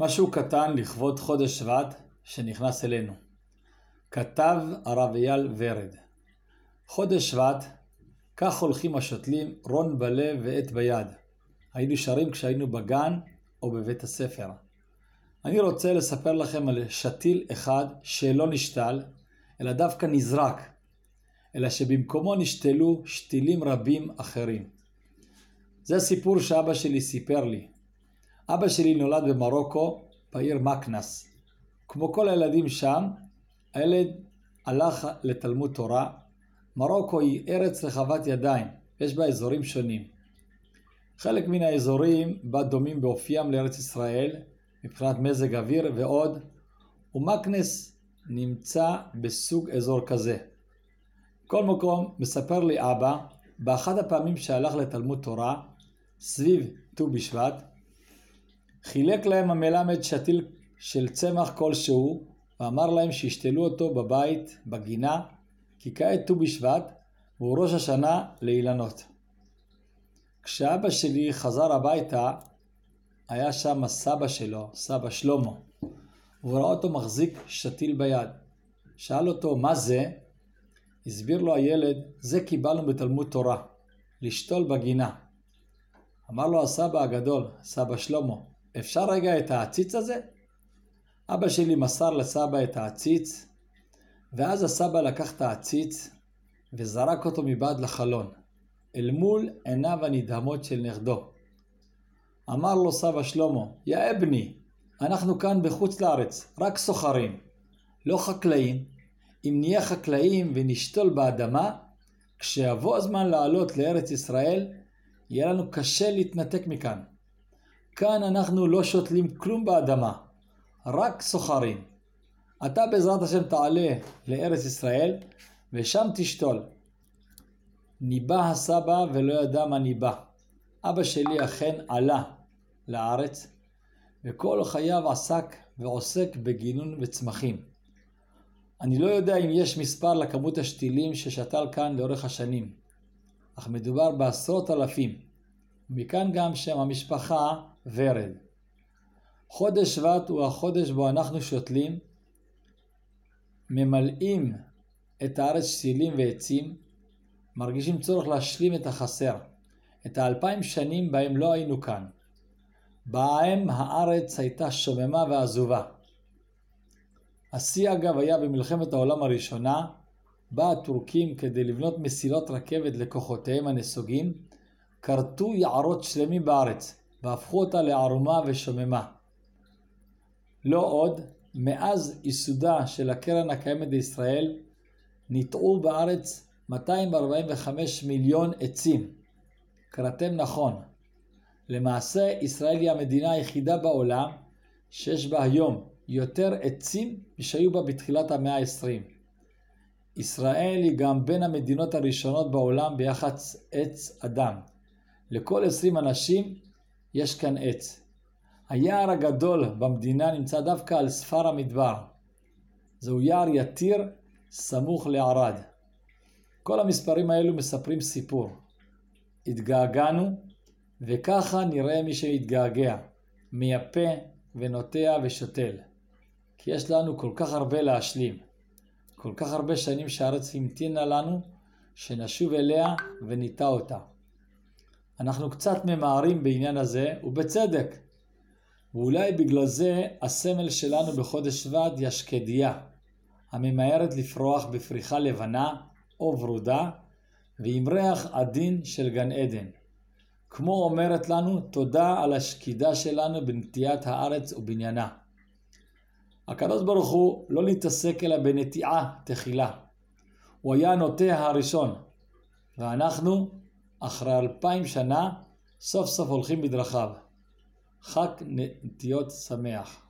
משהו קטן לכבוד חודש שבט שנכנס אלינו. כתב הרב אייל ורד חודש שבט, כך הולכים השותלים רון בלב ועט ביד. היינו שרים כשהיינו בגן או בבית הספר. אני רוצה לספר לכם על שתיל אחד שלא נשתל, אלא דווקא נזרק, אלא שבמקומו נשתלו שתילים רבים אחרים. זה סיפור שאבא שלי סיפר לי. אבא שלי נולד במרוקו, בעיר מקנס. כמו כל הילדים שם, הילד הלך לתלמוד תורה. מרוקו היא ארץ רחבת ידיים, יש בה אזורים שונים. חלק מן האזורים בה דומים באופיים לארץ ישראל, מבחינת מזג אוויר ועוד, ומקנס נמצא בסוג אזור כזה. כל מקום, מספר לי אבא, באחת הפעמים שהלך לתלמוד תורה, סביב ט"ו בשבט, חילק להם המלמד שתיל של צמח כלשהו, ואמר להם שישתלו אותו בבית, בגינה, כי כעת ט"ו בשבט, והוא ראש השנה לאילנות. כשאבא שלי חזר הביתה, היה שם הסבא שלו, סבא שלמה. הוא ראה אותו מחזיק שתיל ביד. שאל אותו, מה זה? הסביר לו הילד, זה קיבלנו בתלמוד תורה, לשתול בגינה. אמר לו הסבא הגדול, סבא שלמה, אפשר רגע את העציץ הזה? אבא שלי מסר לסבא את העציץ, ואז הסבא לקח את העציץ וזרק אותו מבעד לחלון, אל מול עיניו הנדהמות של נכדו. אמר לו סבא שלמה, יא אבני, אנחנו כאן בחוץ לארץ, רק סוחרים, לא חקלאים. אם נהיה חקלאים ונשתול באדמה, כשיבוא הזמן לעלות לארץ ישראל, יהיה לנו קשה להתנתק מכאן. כאן אנחנו לא שותלים כלום באדמה, רק סוחרים. אתה בעזרת השם תעלה לארץ ישראל, ושם תשתול. ניבא הסבא ולא ידע מה ניבא. אבא שלי אכן עלה לארץ, וכל חייו עסק ועוסק בגינון וצמחים. אני לא יודע אם יש מספר לכמות השתילים ששתל כאן לאורך השנים, אך מדובר בעשרות אלפים. מכאן גם שם המשפחה ורד. חודש שבט הוא החודש בו אנחנו שותלים, ממלאים את הארץ שתילים ועצים, מרגישים צורך להשלים את החסר, את האלפיים שנים בהם לא היינו כאן. בהם הארץ הייתה שוממה ועזובה. השיא אגב היה במלחמת העולם הראשונה, בה הטורקים כדי לבנות מסילות רכבת לכוחותיהם הנסוגים, כרתו יערות שלמים בארץ, והפכו אותה לערומה ושוממה. לא עוד, מאז ייסודה של הקרן הקיימת לישראל, ניטעו בארץ 245 מיליון עצים. קראתם נכון. למעשה, ישראל היא המדינה היחידה בעולם שיש בה היום יותר עצים משהיו בה בתחילת המאה ה-20. ישראל היא גם בין המדינות הראשונות בעולם ביחס עץ אדם. לכל 20 אנשים יש כאן עץ. היער הגדול במדינה נמצא דווקא על ספר המדבר. זהו יער יתיר סמוך לערד. כל המספרים האלו מספרים סיפור. התגעגענו, וככה נראה מי שהתגעגע, מייפה ונוטע ושותל. כי יש לנו כל כך הרבה להשלים. כל כך הרבה שנים שהארץ המתינה לנו, שנשוב אליה וניטע אותה. אנחנו קצת ממהרים בעניין הזה, ובצדק. ואולי בגלל זה הסמל שלנו בחודש שבט היא השקדיה, הממהרת לפרוח בפריחה לבנה או ורודה, ועם ריח עדין של גן עדן. כמו אומרת לנו תודה על השקידה שלנו בנטיית הארץ ובניינה. הקדוש ברוך הוא לא להתעסק אלא בנטיעה תחילה. הוא היה הנוטע הראשון, ואנחנו, אחרי אלפיים שנה, סוף סוף הולכים בדרכיו. חג נטיות שמח.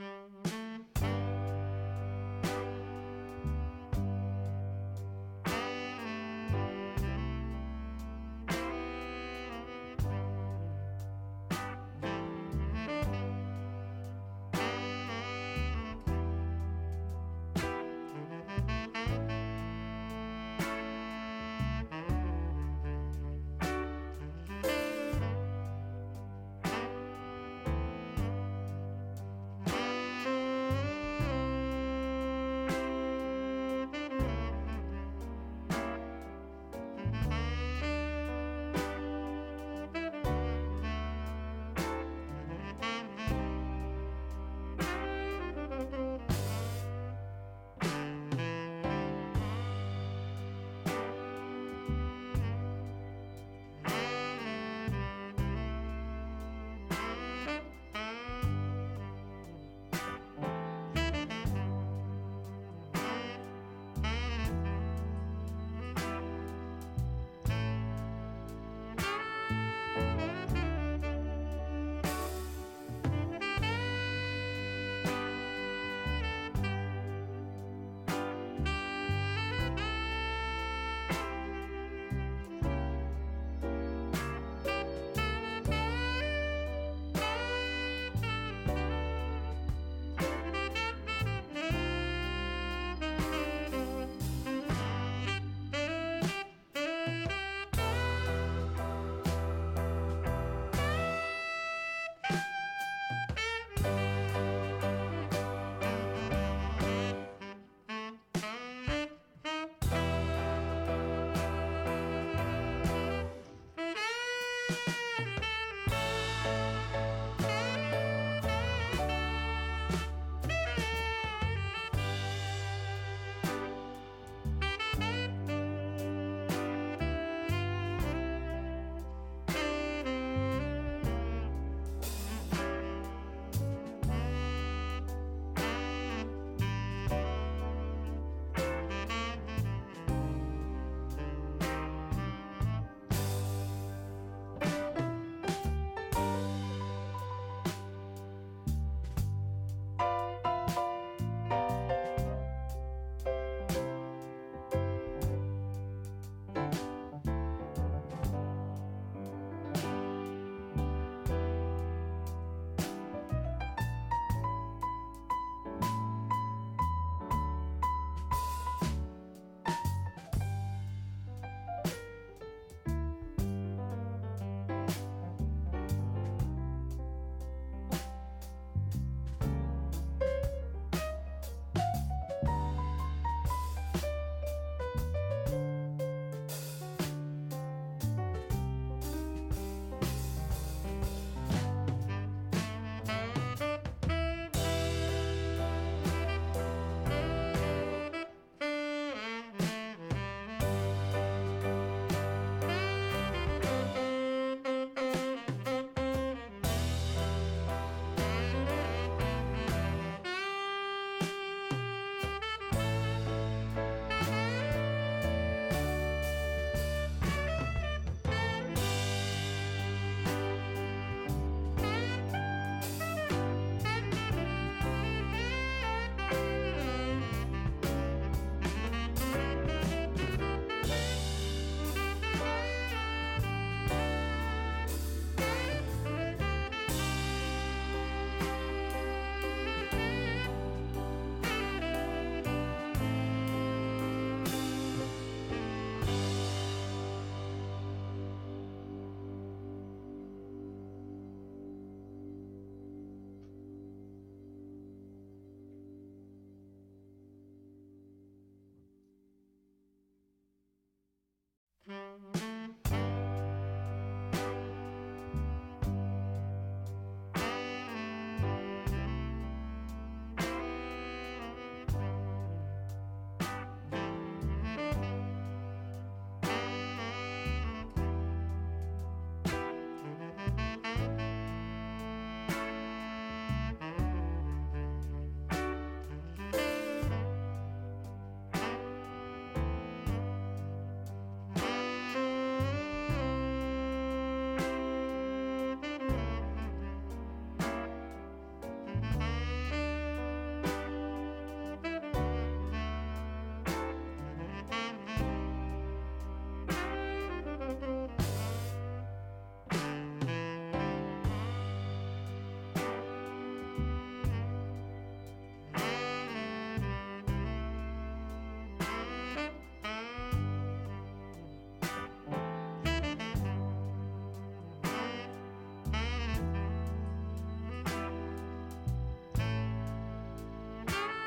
Mm-hmm.